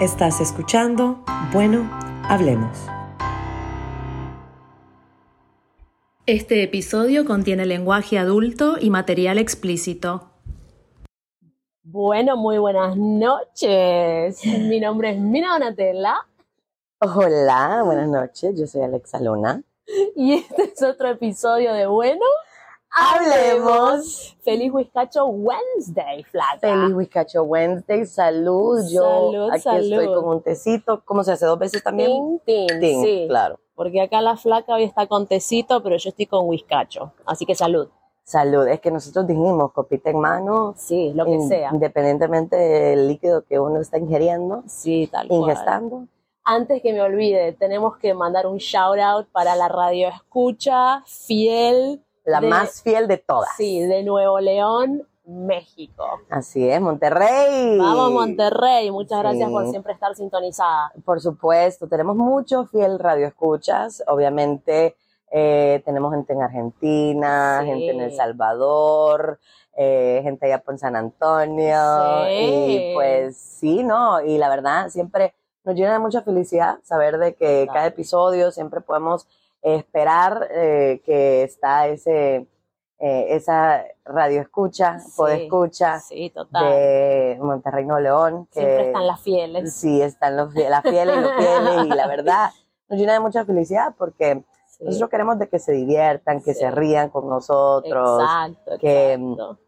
Estás escuchando Bueno, hablemos. Este episodio contiene lenguaje adulto y material explícito. Bueno, muy buenas noches. Mi nombre es Mina Donatella Hola, buenas noches. Yo soy Alexa Luna. y este es otro episodio de Bueno, Hablemos. Feliz Whiskacho Wednesday, flaca. Feliz Whiskacho Wednesday. Salud. Yo Salud, aquí salud. estoy con un tecito. ¿Cómo se hace? ¿Dos veces también? Tin, tin, Tin, sí. claro. Porque acá la flaca hoy está con tecito, pero yo estoy con whiskacho. Así que salud. Salud. Es que nosotros dijimos copita en mano. Sí, lo que in- sea. Independientemente del líquido que uno está ingiriendo, Sí, tal cual. ingestando. Antes que me olvide, tenemos que mandar un shout out para la radio escucha fiel La de- más fiel de todas. Sí, de Nuevo León, México. Así es, Monterrey. Vamos Monterrey, muchas Sí. gracias por siempre estar sintonizada. Por supuesto, tenemos muchos fiel radio escuchas. Obviamente, eh, tenemos gente en Argentina, Sí. gente en El Salvador, eh, gente allá por San Antonio. Sí. Y pues sí, ¿no? Y la verdad, siempre nos llena de mucha felicidad saber de que Claro. cada episodio siempre podemos esperar eh, que está ese, eh, esa radio escucha, Sí. escucha Sí, de Monterrey, Nuevo León. Que, Siempre están las fieles. Sí, están los, las fieles y los fieles y la verdad nos llena de mucha felicidad porque Sí. nosotros queremos de que se diviertan, que se rían con nosotros, Exacto, que, exacto.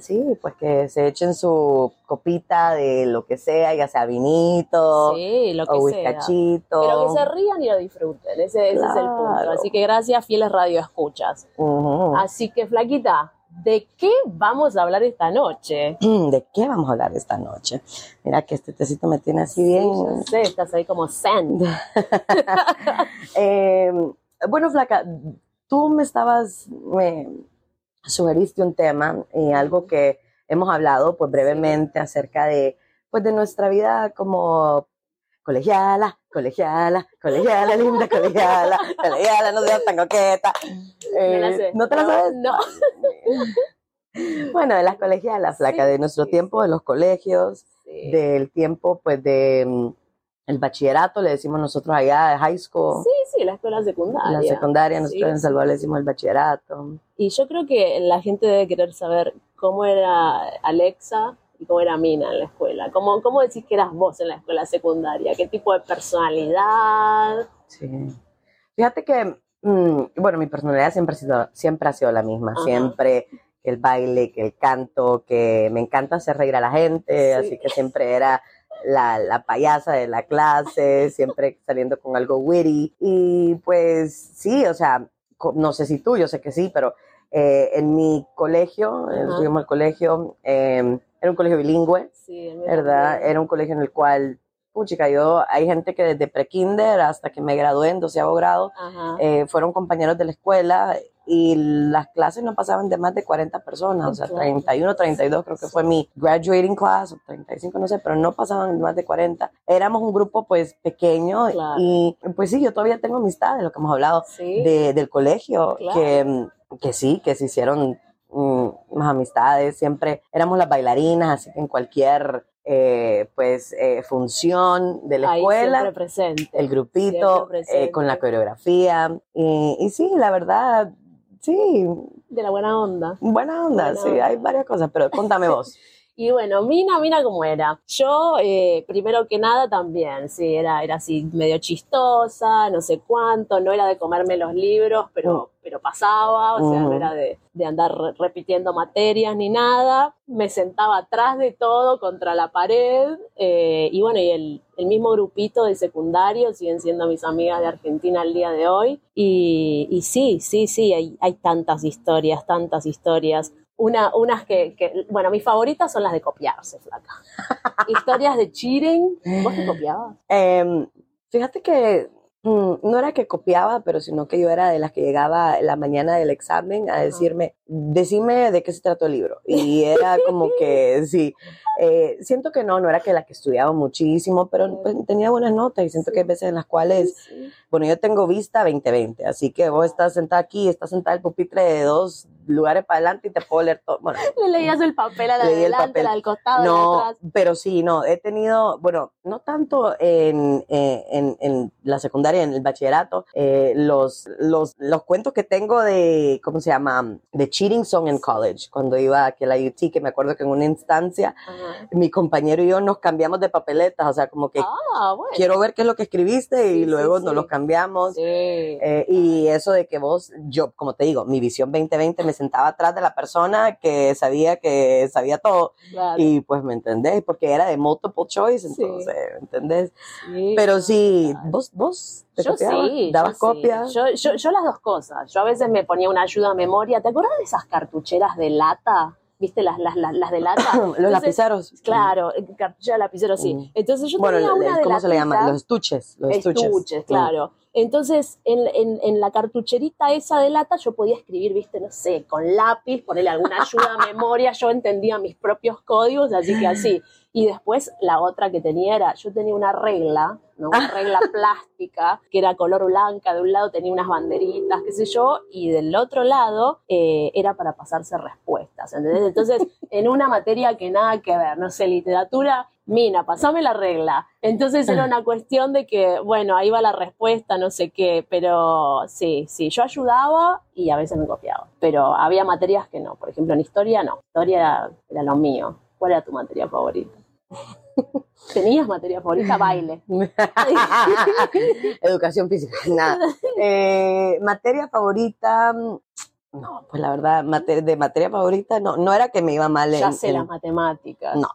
Sí, pues que se echen su copita de lo que sea, ya sea vinito Sí, lo o que whiskachito. Pero que se rían y lo disfruten, ese, ese es el punto. Así que gracias, fieles radio escuchas. Así que, Flaquita, ¿de qué vamos a hablar esta noche? ¿De qué vamos a hablar esta noche? Mira que este tecito me tiene así bien. Yo sé, estás ahí como zen. Eh, bueno, Flaca, tú me estabas, me sugeriste un tema y algo que hemos hablado pues brevemente acerca de, pues de nuestra vida como colegiala, colegiala, colegiala, linda colegiala, colegiala, no seas tan coqueta. La Eh, sé. ¿No te la sabes? No. Bueno, de las colegialas, Flaca, Sí, de nuestro sí, tiempo, de los colegios, Sí. del tiempo pues de mm, el bachillerato, le decimos nosotros allá, de high school. Sí, sí, la escuela secundaria. La secundaria, nosotros Sí, en Salvador le decimos el bachillerato. Y yo creo que la gente debe querer saber cómo era Alexa y cómo era Mina en la escuela. ¿Cómo, cómo decís que eras vos en la escuela secundaria? ¿Qué tipo de personalidad? Sí. Fíjate que, mm, bueno, mi personalidad siempre ha sido, siempre ha sido la misma. Ajá. Siempre que el baile, que el canto, que me encanta hacer reír a la gente, Sí. así que siempre era la, la payasa de la clase, siempre saliendo con algo witty. Y pues sí, o sea, no sé si tú, yo sé que sí, pero eh, en mi colegio, eh, Ajá. fuimos al colegio, eh, era un colegio bilingüe. Sí, ¿verdad? Era un colegio en el cual, puchica, yo, hay gente que desde prekinder hasta que me gradué en doceavo grado, eh, fueron compañeros de la escuela y las clases no pasaban de más de 40 personas, o sea, Claro. 31, 32 creo que fue mi graduating class, o 35, no sé, pero no pasaban de más de 40. Éramos un grupo pues pequeño Claro. y pues sí, yo todavía tengo amistades, lo que hemos hablado Sí. de- del colegio, Claro. que, mm, que sí, que se hicieron mm, más amistades, siempre éramos las bailarinas, así que en cualquier eh, pues eh, función de la Ahí escuela, presente. el grupito eh, con la coreografía y, y sí, la verdad, sí, De la buena onda. buena onda, Buena sí, onda. hay varias cosas, pero contame vos. Y bueno, Mina, Mina cómo era. Yo, eh, primero que nada, también, sí, era, era así medio chistosa, no sé cuánto, no era de comerme los libros, pero, pero pasaba, o sea, no era de, de andar re- repitiendo materias ni nada. Me sentaba atrás de todo, contra la pared, eh, y bueno, y el, el mismo grupito de secundario siguen siendo mis amigas de Argentina al día de hoy. Y, y sí, sí, sí, hay, hay tantas historias, tantas historias. Una, unas que, que- bueno, mis favoritas son las de copiarse, flaca. Historias de cheating. ¿Vos te copiabas? Em, fíjate que mm, no era que copiaba, pero sino que yo era de las que llegaba la mañana del examen a decirme, decime de qué se trató el libro. Y era como que, sí, eh, siento que no, no era que la que estudiaba muchísimo, pero pues, tenía buenas notas y siento que hay veces en las cuales, bueno, yo tengo vista 2020, así que vos estás sentada aquí, estás sentada en el pupitre de dos lugares para adelante y te puedo leer todo. Bueno, Le leías el papel a la de adelante, la del costado, la no, atrás. pero sí, no, he tenido, bueno, no tanto en, eh, en, en la secundaria, en el bachillerato, eh, los, los, los cuentos que tengo de, ¿cómo se llama? De cheating song en college, cuando iba aquí a la UT, que me acuerdo que en una instancia Ajá. mi compañero y yo nos cambiamos de papeletas, o sea, como que Ah, bueno. quiero ver qué es lo que escribiste y Sí, sí, luego sí. nos los cambiamos. Sí. Eh, y eso de que vos, yo, como te digo, mi visión 2020 me sentaba atrás de la persona que sabía que sabía todo claro. y pues me entendés, porque era de multiple choice, Sí. entonces, ¿me entendés? Sí. Pero sí, vos, vos te Yo copiabas, sí, dabas yo sí. copias. Yo, yo, yo las dos cosas. Yo a veces me ponía una ayuda a memoria. ¿Te acuerdas de esas cartucheras de lata? ¿Viste las, las, las, las de lata? Los lapiceros. Claro, cartuchera de lapicero, sí. Mm. Entonces yo Bueno, tenía una el- de ¿cómo se le llama? Los estuches. Los estuches. estuches, Mm. claro. Entonces, en, en, en la cartucherita esa de lata yo podía escribir, viste, no sé, con lápiz, ponerle alguna ayuda a memoria, yo entendía mis propios códigos, así que así. Y después la otra que tenía era, yo tenía una regla, ¿no? una regla plástica, que era color blanca, de un lado tenía unas banderitas, qué sé yo, y del otro lado eh, era para pasarse ¿entendés? Entonces, en una materia que nada que ver, no sé, literatura, Mina, pasame la regla. Entonces era una cuestión de que, bueno, ahí va la respuesta, no sé qué, pero sí, sí, yo ayudaba y a veces me copiaba, pero había materias que no, por ejemplo, en historia no, historia era, era lo mío. ¿Cuál era tu materia favorita? ¿Tenías materia favorita? Baile. Educación física, nada. Eh, materia favorita, mm, no, pues la verdad, mate- de materia favorita, no, no era que me iba mal en... Ya sé en- las matemáticas. No,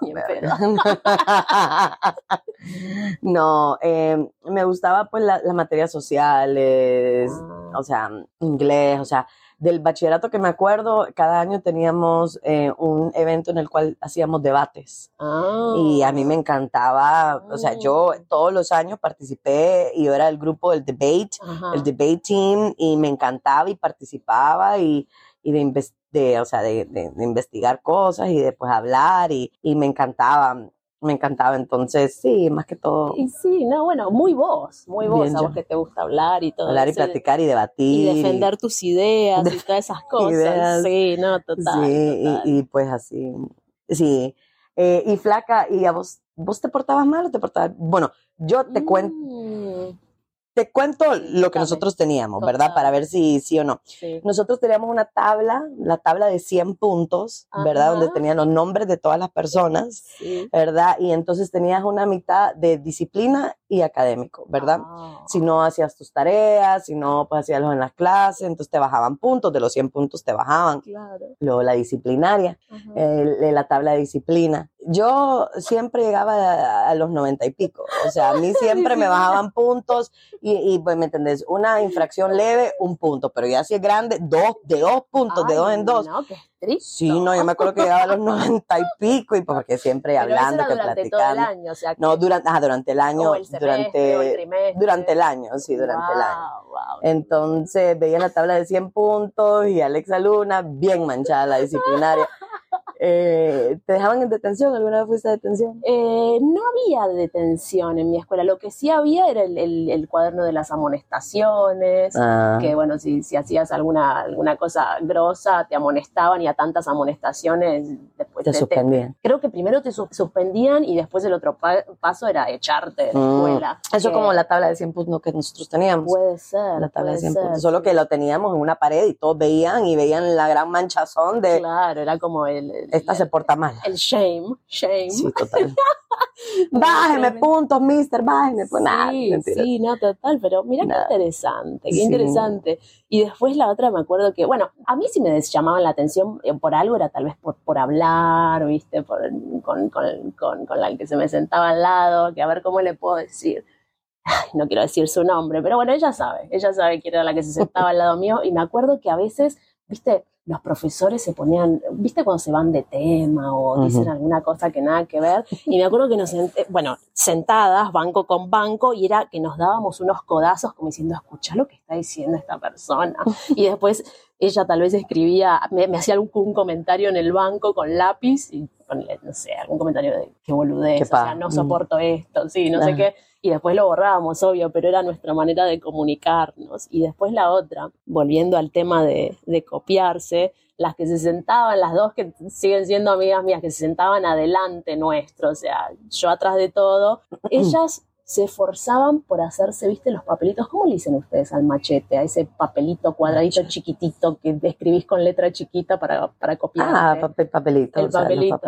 Ni no, eh, me gustaba pues la- las materias sociales, Ah. o sea, inglés, o sea, del bachillerato que me acuerdo, cada año teníamos eh, un evento en el cual hacíamos debates. Ah. Y a mí me encantaba, o sea, yo todos los años participé y yo era el grupo del debate, Ajá. el debate team, y me encantaba y participaba y, y de, de, o sea, de, de- de investigar cosas y después hablar y, y me encantaba, me encantaba. Entonces, sí, más que todo, Y sí, no, bueno, muy vos, muy vos, Bien, a yo. vos que te gusta hablar y todo hablar y platicar y debatir. y defender tus ideas y todas esas cosas. ideas. Sí, no, total. sí, total. Y, y pues así, sí. Eh, y flaca, ¿y a vos, vos te portabas mal o te portabas? Bueno, yo te cuento. Te cuento lo que nosotros teníamos, ¿verdad? Para ver si sí o no. sí. Nosotros teníamos una tabla, la tabla de 100 puntos, ¿verdad? Donde tenían los nombres de todas las personas, sí. ¿verdad? Y entonces tenías una mitad de disciplina y académico, ¿verdad? Ah, Si no hacías tus tareas, si no pues, hacías en las clases, entonces te bajaban puntos, de los 100 puntos te bajaban. claro. Luego la disciplinaria, la tabla de disciplina. Yo siempre llegaba a, a los 90 y pico, o sea, a mí siempre me bajaban puntos y, y, pues, ¿me entendés? Una infracción leve, un punto, pero ya si es grande, dos, de dos puntos, de dos en dos. No, qué estricto. Sí, no, yo me acuerdo que llegaba a los 90 y pico y pues porque siempre Pero eso hablando, era que durante todo el platicando. año, o sea, No, durante, ajá, durante el año, o el semestre, durante, o el trimestre. durante el año, sí, durante el año. Wow, wow. Entonces veía la tabla de 100 puntos y Alexa Luna, bien manchada la disciplinaria. Eh, ¿Te dejaban en detención? ¿Alguna vez fuiste a detención? Eh, no había detención en mi escuela, lo que sí había era el, el- el cuaderno de las amonestaciones, Ah, que bueno, si, si hacías alguna, alguna cosa grosa, te amonestaban y a tantas amonestaciones después te te- te- suspendían. creo que primero te su- suspendían y después el otro pa- paso era echarte de la Mm, escuela. Eso Que como la tabla de 100 puntos que nosotros teníamos. Puede ser. la tabla de puede 100 ser, puntos. Solo sí. que lo teníamos en una pared y todos veían y veían la gran manchazón de Claro, era como el, el, esta se porta mal. el shame, shame. Sí, total. bájeme puntos, mister, bájeme. Pues nada, Sí, mentira. sí, no, total, pero mira Nada. qué interesante, qué Sí. interesante. Y después la otra me acuerdo que, bueno, a mí sí me llamaban la atención eh, por algo, era tal vez por, por hablar, viste, con, con, con, la que se me sentaba al lado, que a ver cómo le puedo decir. No quiero decir su nombre, pero bueno, ella sabe, ella sabe quién era la que se sentaba al lado mío y me acuerdo que a veces, viste, los profesores se ponían, ¿viste cuando se van de tema o dicen Ujú. alguna cosa que nada que ver? Y me acuerdo que nos, senté- bueno, sentadas, banco con banco, y era que nos dábamos unos codazos como diciendo, escucha lo que está diciendo esta persona. Y después ella tal vez escribía, me, me hacía algún comentario en el banco con lápiz y no sé, algún comentario de qué boludez, o sea, no mm. soporto esto, sí, no sé qué. Y después lo borrábamos, obvio, pero era nuestra manera de comunicarnos. Y después la otra, volviendo al tema de, de copiarse, las que se sentaban, las dos que siguen siendo amigas mías, que se sentaban adelante nuestro, o sea, yo atrás de todo, ellas se esforzaban por hacerse, viste, los papelitos, ¿cómo le dicen ustedes al machete? A ese papelito cuadradito chiquitito que escribís con letra chiquita para, para copiar. Ah, papel, papelito. El sea, papelito.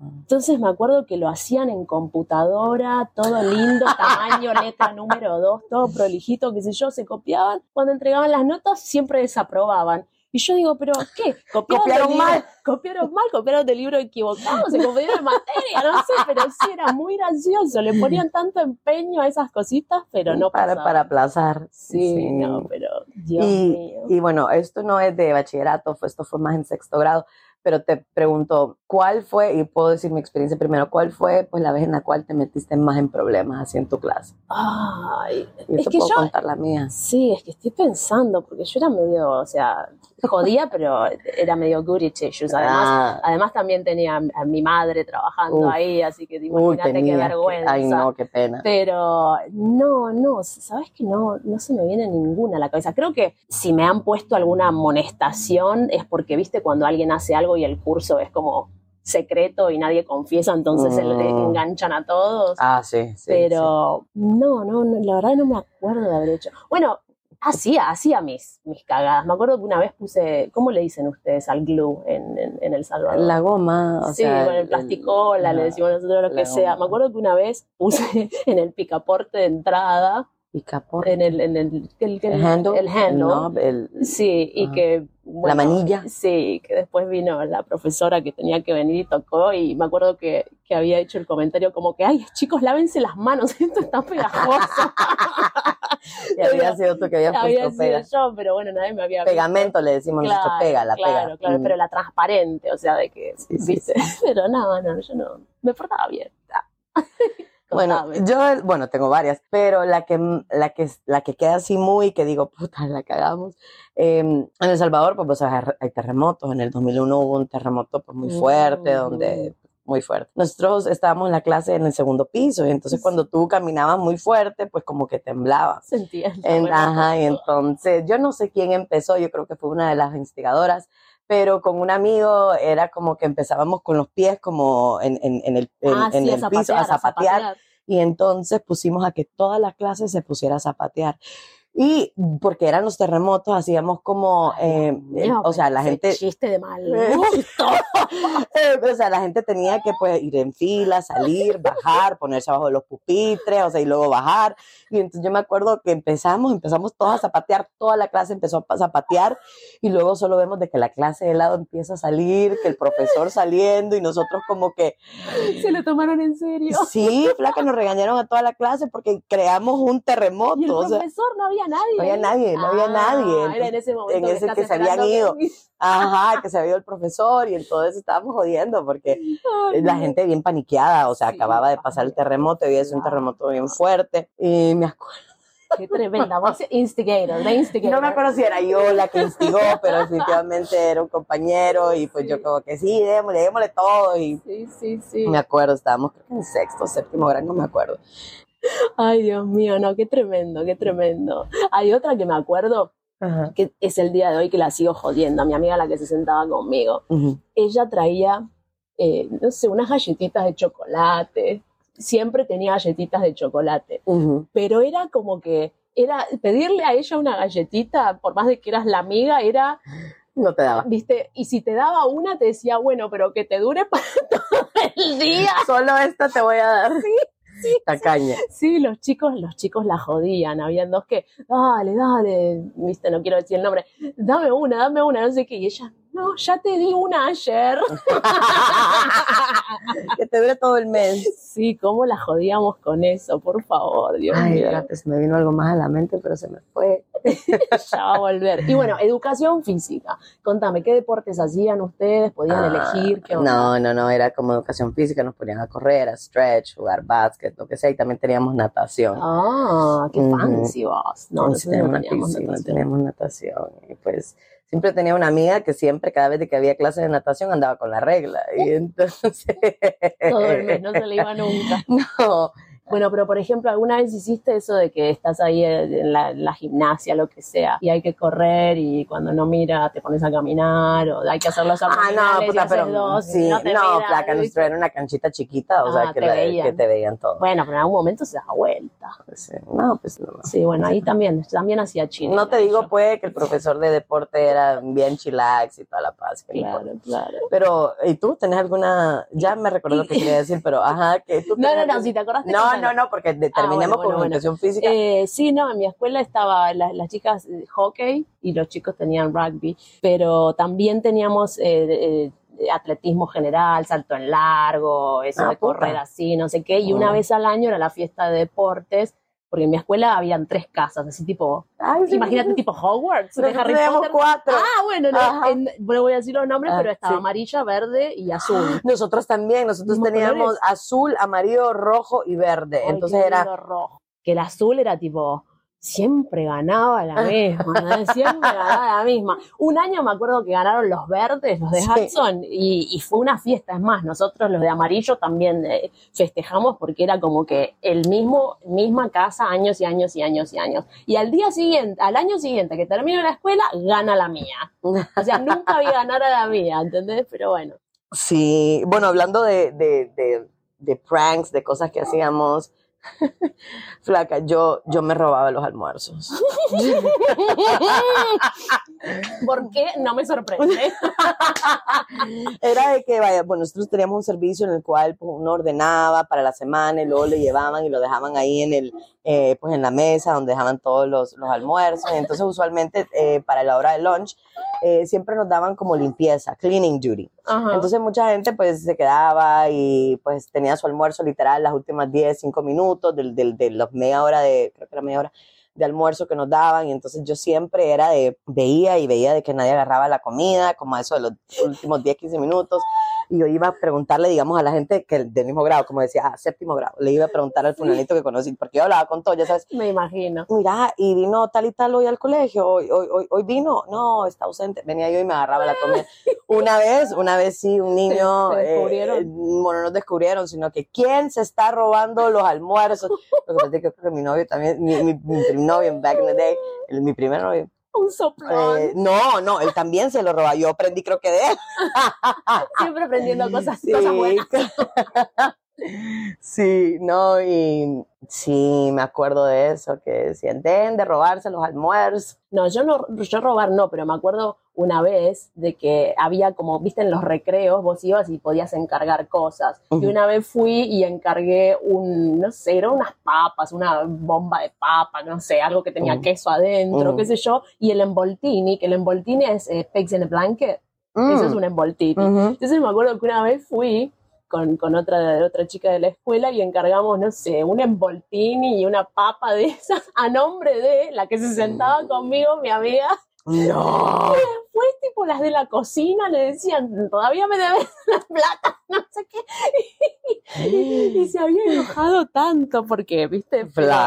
Entonces me acuerdo que lo hacían en computadora, todo lindo, tamaño, letra número dos, todo prolijito, qué sé yo, se copiaban. Cuando entregaban las notas siempre desaprobaban. Y yo digo, ¿pero qué? ¿Copiaron, Copiaron mal. ¿Copiaron mal? ¿Copiaron del libro equivocado? ¿Se confundieron en materia? No sé, pero sí era muy gracioso. Le ponían tanto empeño a esas cositas, pero no para, pasaba. para aplazar. Sí, no, pero Dios y, mío. y bueno, esto no es de bachillerato, esto fue más en sexto grado, pero te pregunto, ¿cuál fue, y puedo decir mi experiencia primero, cuál fue pues la vez en la cual te metiste más en problemas así en tu clase? Ay, Y es te que puedo yo, contar la mía. Sí, es que estoy pensando, porque yo era medio, o sea, jodía, pero era medio goody tissues. Además, Ah, además también tenía a mi madre trabajando Uf. ahí, así que imagínate qué que- vergüenza. Ay, no, qué pena. Pero no, no, sabes que no, no se me viene ninguna a la cabeza. Creo que si me han puesto alguna amonestación es porque, viste, cuando alguien hace algo y el curso es como secreto y nadie confiesa, entonces se le Mm. enganchan a todos. Ah, sí, sí. sí. pero no, no, no, la verdad no me acuerdo de haber hecho. Bueno, hacía, hacía mis, mis cagadas. Me acuerdo que una vez puse, ¿cómo le dicen ustedes al glue en, en, en El Salvador? La goma, o sí, sea. con el plasticola, le la- decimos nosotros lo la que sea. Me acuerdo que una vez puse en el picaporte de entrada, picaporte. en el, en el, el, el- El handle. el handle. knob, el- Sí, y Ah. que... bueno, manilla. Sí, que después vino la profesora que tenía que venir y tocó y me acuerdo que, que había hecho el comentario como que, ay, chicos, lávense las manos, esto está pegajoso. y había sido tú que habías había puesto sido pega. yo, pero bueno, nadie me había visto. Pegamento le decimos Claro, nosotros, pega, la claro, pega. claro, Mm. pero la transparente, o sea, de que, Sí, sí, ¿viste? Pero no, no, yo no, me portaba bien. Bueno, yo, bueno, tengo varias, pero la que, la que, la que queda así muy, que digo, puta, la cagamos. eh, en El Salvador, pues, pues, hay hay terremotos. En el 2001 hubo un terremoto pues, muy fuerte, Mm. donde, muy fuerte. Nosotros estábamos en la clase en el segundo piso, y entonces cuando tú caminabas muy fuerte, pues como que temblaba. Sentía el En- ajá, y entonces yo no sé quién empezó, yo creo que fue una de las instigadoras, pero con un amigo era como que empezábamos con los pies como en, en- en el, en- Ah, en sí, el piso a zapatear, zapatear. y entonces pusimos a que toda la clase se pusiera a zapatear. Y porque eran los terremotos, hacíamos como, Ay, eh, Dios mío, o sea, la gente, chiste de mal Eh, gusto. eh, o sea, la gente tenía que pues ir en fila, salir, bajar, ponerse abajo de los pupitres, o sea, y luego bajar. Y entonces yo me acuerdo que empezamos, empezamos todos a zapatear, toda la clase empezó a zapatear, y luego solo vemos de que la clase de lado empieza a salir, que el profesor saliendo, y nosotros como que, Se lo tomaron en serio. sí, flaca, nos regañaron a toda la clase porque creamos un terremoto, Y el o sea, profesor no había nadie. no había nadie, no había Ah, nadie. Era en ese momento en ese que se habían ido. ajá, que se había ido el profesor, y entonces estábamos jodiendo porque Ay, la gente bien paniqueada, o sea, Sí, acababa de pasar el terremoto, había sido un terremoto bien fuerte, y me acuerdo, Qué tremenda. Vos instigator, the instigator. no me acuerdo si era yo la que instigó, pero definitivamente era un compañero, y pues Sí. yo como que sí, démosle, démosle todo, y Sí, sí, sí. me acuerdo, estábamos creo que en sexto, séptimo grado, no me acuerdo. Ay, Dios mío, no, qué tremendo, qué tremendo. Hay otra que me acuerdo, Ajá. que es el día de hoy que la sigo jodiendo, a mi amiga la que se sentaba conmigo. Ella traía, eh, no sé, unas galletitas de chocolate. Siempre tenía galletitas de chocolate. Pero era como que, era pedirle a ella una galletita, por más de que eras la amiga, era, No te daba. viste, y si te daba una, te decía, bueno, pero que te dure para todo el día. Solo esta te voy a dar. Sí, sí, Tacaña. Sí, los chicos, los chicos la jodían. Habían dos que, dale, dale, viste, no quiero decir el nombre, dame una, dame una, no sé qué. Y ella, no, ya te di una ayer. que te dure todo el mes. Sí, cómo la jodíamos con eso, por favor, Dios Ay, mío. espérate, se me vino algo más a la mente, pero se me fue. ya va a volver. Y bueno, educación física. Contame, ¿qué deportes hacían ustedes? ¿Podían Ah, elegir? ¿Qué no, no, no, era como educación física, nos ponían a correr, a stretch, jugar básquet, lo que sea, y también teníamos natación. Ah, qué fancy vos. No, Sí, no teníamos natación. teníamos natación. Y pues siempre tenía una amiga que siempre, cada vez que había clases de natación, andaba con la regla. Y entonces. Todo el mes, no se le iba nunca. No, Bueno, pero por ejemplo, ¿alguna vez hiciste eso de que estás ahí en la, en la gimnasia, lo que sea, y hay que correr y cuando no mira te pones a caminar o hay que hacer los Ah, no, puta, pero dos, sí, no no, miran, placa, era una canchita chiquita, o Ah, sea, que, te la- veían. que te veían todo. Bueno, pero en algún momento se da vuelta. Sí, No, pues no. Sí, bueno, ahí también, también hacía chile. No te digo, pues, que el profesor de deporte era bien chilax y toda la paz. no Claro, claro. Pero, ¿y tú tenés alguna? Ya me recuerdo lo que quería decir, pero ajá, que tú. No, no, no, si te acordaste. No. No, no, porque de- Ah, terminemos bueno, con bueno, educación física. Eh, sí, no, en mi escuela estaba la- las chicas eh, hockey y los chicos tenían rugby, pero también teníamos eh, eh, atletismo general, salto en largo, eso Ah, de puta. correr así, no sé qué, y una Ah. vez al año era la fiesta de deportes, porque en mi escuela habían tres casas, así tipo, Ay, sí, imagínate sí. tipo Hogwarts, de Harry Potter. cuatro. Ah, bueno, no, Ajá. en- no voy a decir los nombres, Ah, pero estaba sí. amarilla, verde y azul. Nosotros también, nosotros teníamos colores. azul, amarillo, rojo y verde. Ay, Entonces era, rojo. Que el azul era tipo, siempre ganaba la misma, ¿no? siempre ganaba la misma. Un año me acuerdo que ganaron los verdes, los de Sí. Hudson, y, y fue una fiesta. Es más, nosotros los de amarillo también eh, festejamos porque era como que el mismo, misma casa años y años y años y años. Y al día siguiente, al año siguiente que termino la escuela, gana la mía. O sea, nunca vi ganar a la mía, ¿entendés? Pero bueno. sí, bueno, hablando de, de, de, de pranks, de cosas que hacíamos, flaca, yo, yo me robaba los almuerzos. ¿Por qué? No me sorprende. Era de que, vaya, bueno, nosotros teníamos un servicio en el cual pues, uno ordenaba para la semana y luego lo llevaban y lo dejaban ahí en el, eh, pues en la mesa donde dejaban todos los, los almuerzos. Entonces, usualmente, eh, para la hora de lunch, eh, siempre nos daban como limpieza, cleaning duty. Ajá. Entonces mucha gente pues se quedaba y pues tenía su almuerzo literal las últimas 10, 5 minutos del, del, de los media hora de, creo que era media hora de almuerzo que nos daban y entonces yo siempre era de, veía y veía de que nadie agarraba la comida, como eso de los últimos 10, 15 minutos y yo iba a preguntarle, digamos, a la gente que del mismo grado, como decía, ah, séptimo grado, le iba a preguntar al fulanito que conocí, porque yo hablaba con todo, ya sabes, Me imagino. mira, y vino tal y tal hoy al colegio, hoy, hoy, hoy, hoy vino, no, está ausente, venía yo y me agarraba la comida. Una vez, una vez sí, un niño, ¿Te descubrieron? eh, bueno, no nos descubrieron, sino que quién se está robando los almuerzos. Lo que pasa es que creo que mi novio también, mi, mi, mi prim- novio, back in the day, el- mi primer novio, Un soplón. eh, no, no, él también se lo roba, yo aprendí creo que de él. Siempre aprendiendo cosas, Sí. cosas buenas. Sí, no, y sí, me acuerdo de eso, que decían, den de robarse los almuerzos. No, yo no, yo robar no, pero me acuerdo una vez de que había como, viste, en los recreos vos ibas y podías encargar cosas. Y una vez fui y encargué un, no sé, eran unas papas, una bomba de papa, no sé, algo que tenía queso adentro, qué sé yo, y el envoltini, que el envoltini es eh, pigs in a blanket, eso es un envoltini. Entonces me acuerdo que una vez fui con, con otra, otra chica de la escuela y encargamos, no sé, un envoltini y una papa de esas a nombre de la que se sentaba conmigo, mi amiga. No. Fue tipo las de la cocina, le decían, todavía me debes la plata, no sé qué. Y se había enojado tanto porque, viste,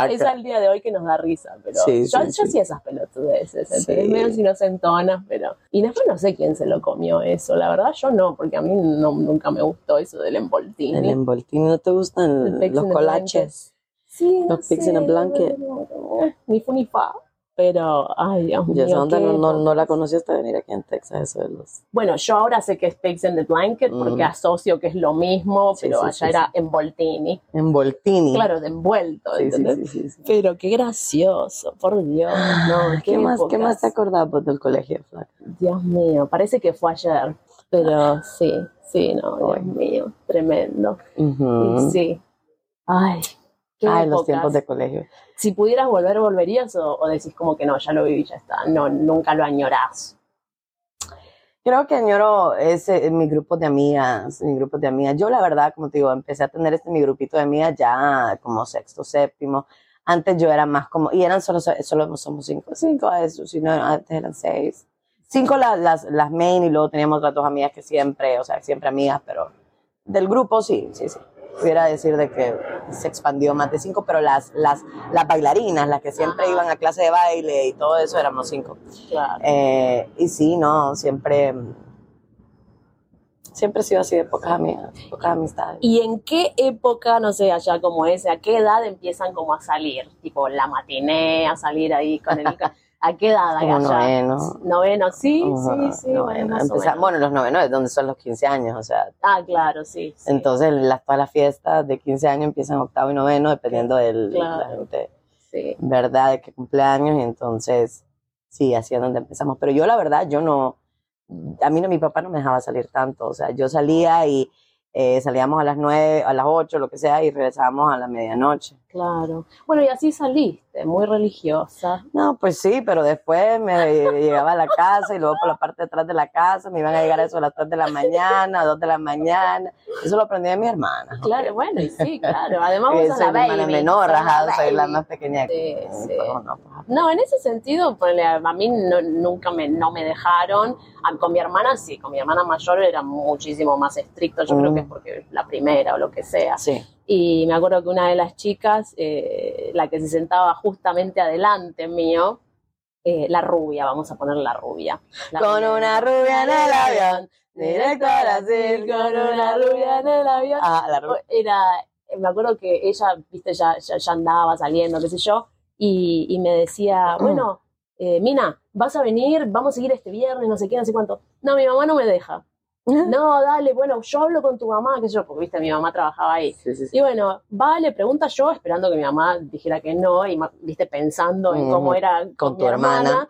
es al día de hoy que nos da risa. Pero Sí, yo, sí, yo sí. hacía esas pelotudeces, Sí. ¿entendés? medio inocentonas, pero. Y después no sé quién se lo comió eso. La verdad, yo no, porque a mí no, nunca me gustó eso del envoltini. El envoltini, ¿no te gustan los colaches? Sí, Los pigs in a blanket. Ni fu ni fa. Pero, ay, Dios mío. Yo onda no, no, no la conocí hasta venir aquí en Texas, eso de los... Bueno, yo ahora sé que es Pigs in the Blanket porque Mm. asocio que es lo mismo, Sí, pero sí, allá sí, era envoltini. Envoltini. Claro, de envuelto, Sí, sí, ¿entendés? sí, sí, sí. Pero qué gracioso, por Dios. No, ¿Qué, más, ¿Qué más te acordás vos del colegio, Flaca? Dios mío, parece que fue ayer. Pero sí, sí, no, Dios Ay. mío, tremendo. Y sí. Ay, qué Ay, los tiempos de colegio. Si pudieras volver, ¿volverías o, o decís como que no, ya lo viví, ya está? No, nunca lo añorás. Creo que añoro ese, mi grupo de amigas, mi grupo de amigas. Yo la verdad, como te digo, empecé a tener este mi grupito de amigas ya como sexto, séptimo. Antes yo era más como, y eran solo, solo somos cinco, cinco a eso, si no, antes eran seis. Cinco las, las, las main y luego teníamos otras dos amigas que siempre, o sea, siempre amigas, pero del grupo sí, sí, sí. Pudiera decir de que se expandió más de cinco, pero las, las, las bailarinas, las que siempre Ajá. iban a clase de baile y todo eso, éramos cinco. Claro. Eh, y sí, no, siempre, siempre he sido así de pocas amigas, pocas amistades. ¿Y en qué época, no sé, allá como ese, a qué edad empiezan como a salir? Tipo la matiné, a salir ahí con el... ¿A qué edad allá? noveno. Noveno, sí, Ajá, sí, sí. noveno. bueno, los novenos es donde son los 15 años, o sea, Ah, claro, sí. sí. entonces las, todas las fiestas de 15 años empiezan octavo y noveno, dependiendo de la gente, sí. ¿verdad? De qué cumpleaños, y entonces, sí, así es donde empezamos. Pero yo, la verdad, yo no, a mí no, mi papá no me dejaba salir tanto, o sea, yo salía y eh, salíamos a las 9, a las 8, lo que sea, y regresábamos a la medianoche. Claro. Bueno, y así saliste, muy religiosa. No, pues sí, pero después me llegaba a la casa y luego por la parte de atrás de la casa me iban a llegar a eso a las 3 de la mañana, a 2 de la mañana. Eso lo aprendí de mi hermana. Claro, bueno, y sí, claro. Además vos sos la hermana menor, la ajá, soy la más pequeña. Sí, que- sí. pero no, pues, No, en ese sentido, ponele, a mí no- nunca me, no me dejaron. Con mi hermana sí, con mi hermana mayor era muchísimo más estricto. Yo creo Mm. que es porque la primera o lo que sea. Sí. Y me acuerdo que una de las chicas, eh, la que se sentaba justamente adelante mío, eh, la rubia, vamos a poner la rubia. La Con una rubia en el avión, directo a Brasil, con una rubia en el avión. Ah, la rubia. Era, me acuerdo que ella, viste, ya, ya, ya andaba saliendo, qué sé yo, y, y me decía, bueno, eh, Mina, vas a venir, vamos a seguir este viernes, no sé qué, no sé cuánto. No, mi mamá no me deja. No, dale, bueno, yo hablo con tu mamá, sé yo, porque viste, mi mamá trabajaba ahí. Sí, sí, sí. Y bueno, vale, pregunta yo, esperando que mi mamá dijera que no, y viste, pensando en cómo era con, tu hermana.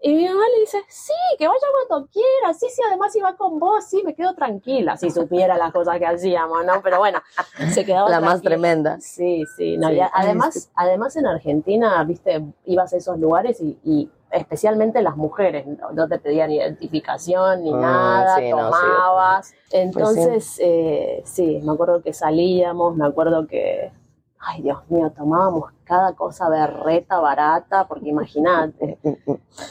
Y mi mamá le dice, sí, que vaya cuando quiera, sí, sí, además iba con vos, sí, me quedo tranquila, si supiera las cosas que hacíamos, ¿no? Pero bueno, se quedaba La más tremenda. Sí, sí, no, además, además en Argentina, viste, ibas a esos lugares y, y especialmente las mujeres, no, no te pedían identificación ni Mm, nada, sí, no, sí, tomabas. Entonces, eh, sí, me acuerdo que salíamos, me acuerdo que, ay Dios mío, tomábamos cada cosa berreta, barata, porque imagínate.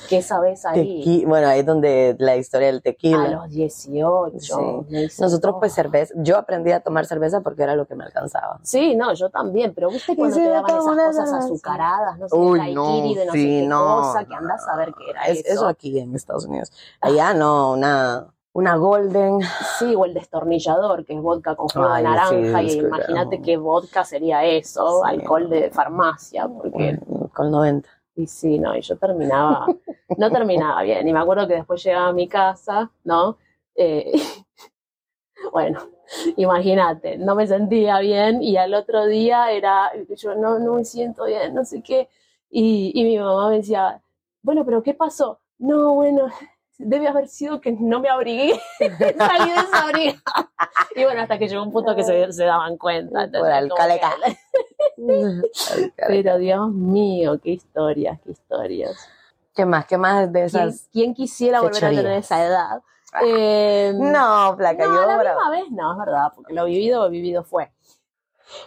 ¿qué sabes ahí? Tequi- Bueno, ahí es donde la historia del A tequila. los 18. Sí. Nosotros pues cerveza, yo aprendí a tomar cerveza porque era lo que me alcanzaba. Sí, no, yo también, pero viste cuando te daban esas cosas azucaradas, no sé, Uy, no, de no sé sí, qué no, cosa, que no, andás a ver qué era Es- eso. eso aquí en Estados Unidos. Allá no, una, una golden. Sí, o el destornillador, que es vodka con jugo de naranja, sí, y imagínate qué vodka sería eso, Sí. alcohol de farmacia, porque, Con 90. y sí, no, y yo terminaba, no terminaba bien, y me acuerdo que después llegaba a mi casa, ¿no? Eh, bueno, imagínate, no me sentía bien, y al otro día era, yo no, no me siento bien, no sé qué, y, y mi mamá me decía, bueno, pero ¿qué pasó? No, bueno, debe haber sido que no me abrigué, salí desabrigada. Y bueno, hasta que llegó un punto que se, se daban cuenta. ¿entendés? Por Pero Dios mío, qué historias, qué historias. ¿Qué más? ¿Qué más de ¿Quién, esas? quién quisiera volver a tener esa edad? Eh, No, flaca, no, yo la bravo. misma vez no, es verdad, porque lo vivido, lo vivido fue.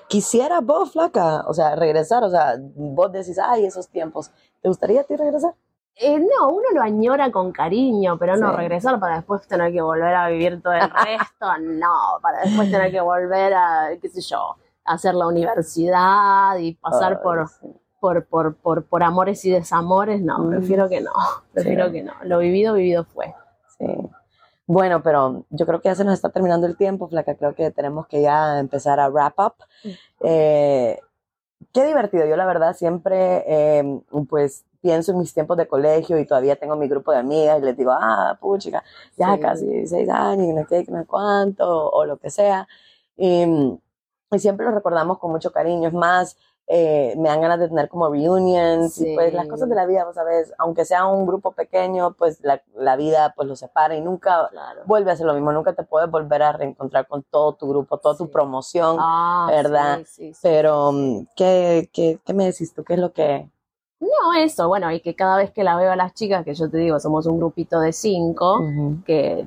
Quisiera vos, flaca, o sea, regresar, o sea, vos decís, ay, esos tiempos. ¿Te gustaría a ti regresar? Eh, no, uno lo añora con cariño, pero no Sí. regresar para después tener que volver a vivir todo el resto, no, para después tener que volver a, qué sé yo, hacer la universidad y pasar por, sí. por, por, por, por amores y desamores, no, Mm. prefiero que no, prefiero Sí. que no. Lo vivido, vivido fue. Sí. Bueno, pero yo creo que ya se nos está terminando el tiempo, flaca. Creo que tenemos que ya empezar a wrap up. Eh, qué divertido. Yo la verdad siempre, eh, pues, pienso en mis tiempos de colegio y todavía tengo mi grupo de amigas y les digo, ah, puchica, ya Sí. casi 16 años, y no sé no cuánto, o lo que sea. Y, y siempre lo recordamos con mucho cariño. Es más, eh, me dan ganas de tener como reunions y Sí. pues las cosas de la vida, vos sabes, aunque sea un grupo pequeño, pues la, la vida pues los separa y nunca Claro. vuelve a ser lo mismo, nunca te puedes volver a reencontrar con todo tu grupo, toda tu Sí. promoción, Ah, ¿verdad? sí. pero mm, ¿qué, qué, qué me decís tú? ¿Qué es lo que...? No, eso, bueno, y que cada vez que la veo a las chicas, que yo te digo, somos un grupito de cinco, que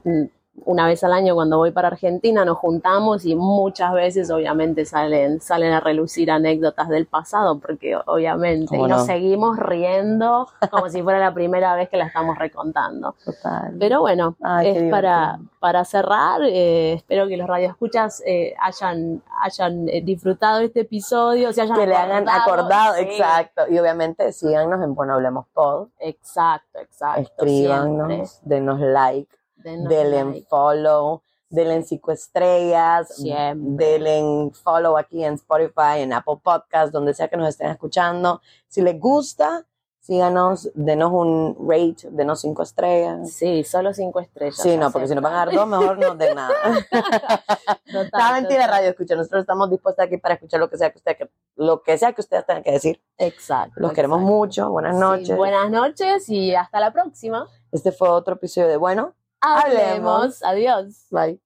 una vez al año cuando voy para Argentina nos juntamos y muchas veces obviamente salen, salen a relucir anécdotas del pasado porque obviamente y nos seguimos riendo como si fuera la primera vez que la estamos recontando. Total. Pero bueno, es para, para cerrar, eh, espero que los radioescuchas eh, hayan, hayan eh, disfrutado este episodio, se hayan que le hayan acordado, exacto. Y obviamente síganos en Bueno Hablemos Pod. Exacto, exacto. Escríbanos, denos like denle en follow, denle en cinco estrellas, denle en follow aquí en Spotify, en Apple Podcast, donde sea que nos estén escuchando. Si les gusta, síganos, denos un rate, denos cinco estrellas. Sí, solo cinco estrellas. Sí, no, porque si nos van a dar dos, mejor no den nada. Total, mentira, radio escucha. Nosotros estamos dispuestos aquí para escuchar lo que sea que usted, lo que sea que ustedes tengan que decir. Exacto. Los queremos mucho. Buenas noches. buenas noches y hasta la próxima. Este fue otro episodio de Bueno. Hablemos. Adiós. Bye.